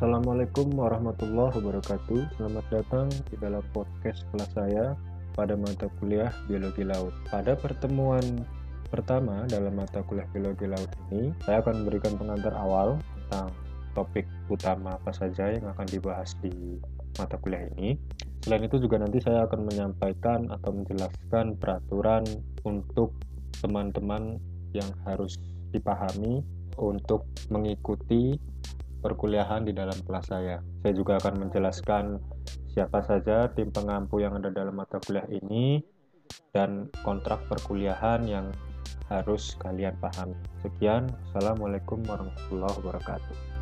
Assalamualaikum warahmatullahi wabarakatuh. Selamat datang di dalam podcast kelas saya pada mata kuliah Biologi Laut. Pada pertemuan pertama dalam mata kuliah Biologi Laut ini, saya akan memberikan pengantar awal tentang topik utama apa saja yang akan dibahas di mata kuliah ini. Selain itu juga nanti saya akan menyampaikan atau menjelaskan peraturan untuk teman-teman yang harus dipahami untuk mengikuti perkuliahan di dalam kelas saya. Saya juga akan menjelaskan siapa saja tim pengampu yang ada dalam mata kuliah ini dan kontrak perkuliahan yang harus kalian pahami. Sekian, Assalamualaikum warahmatullahi wabarakatuh.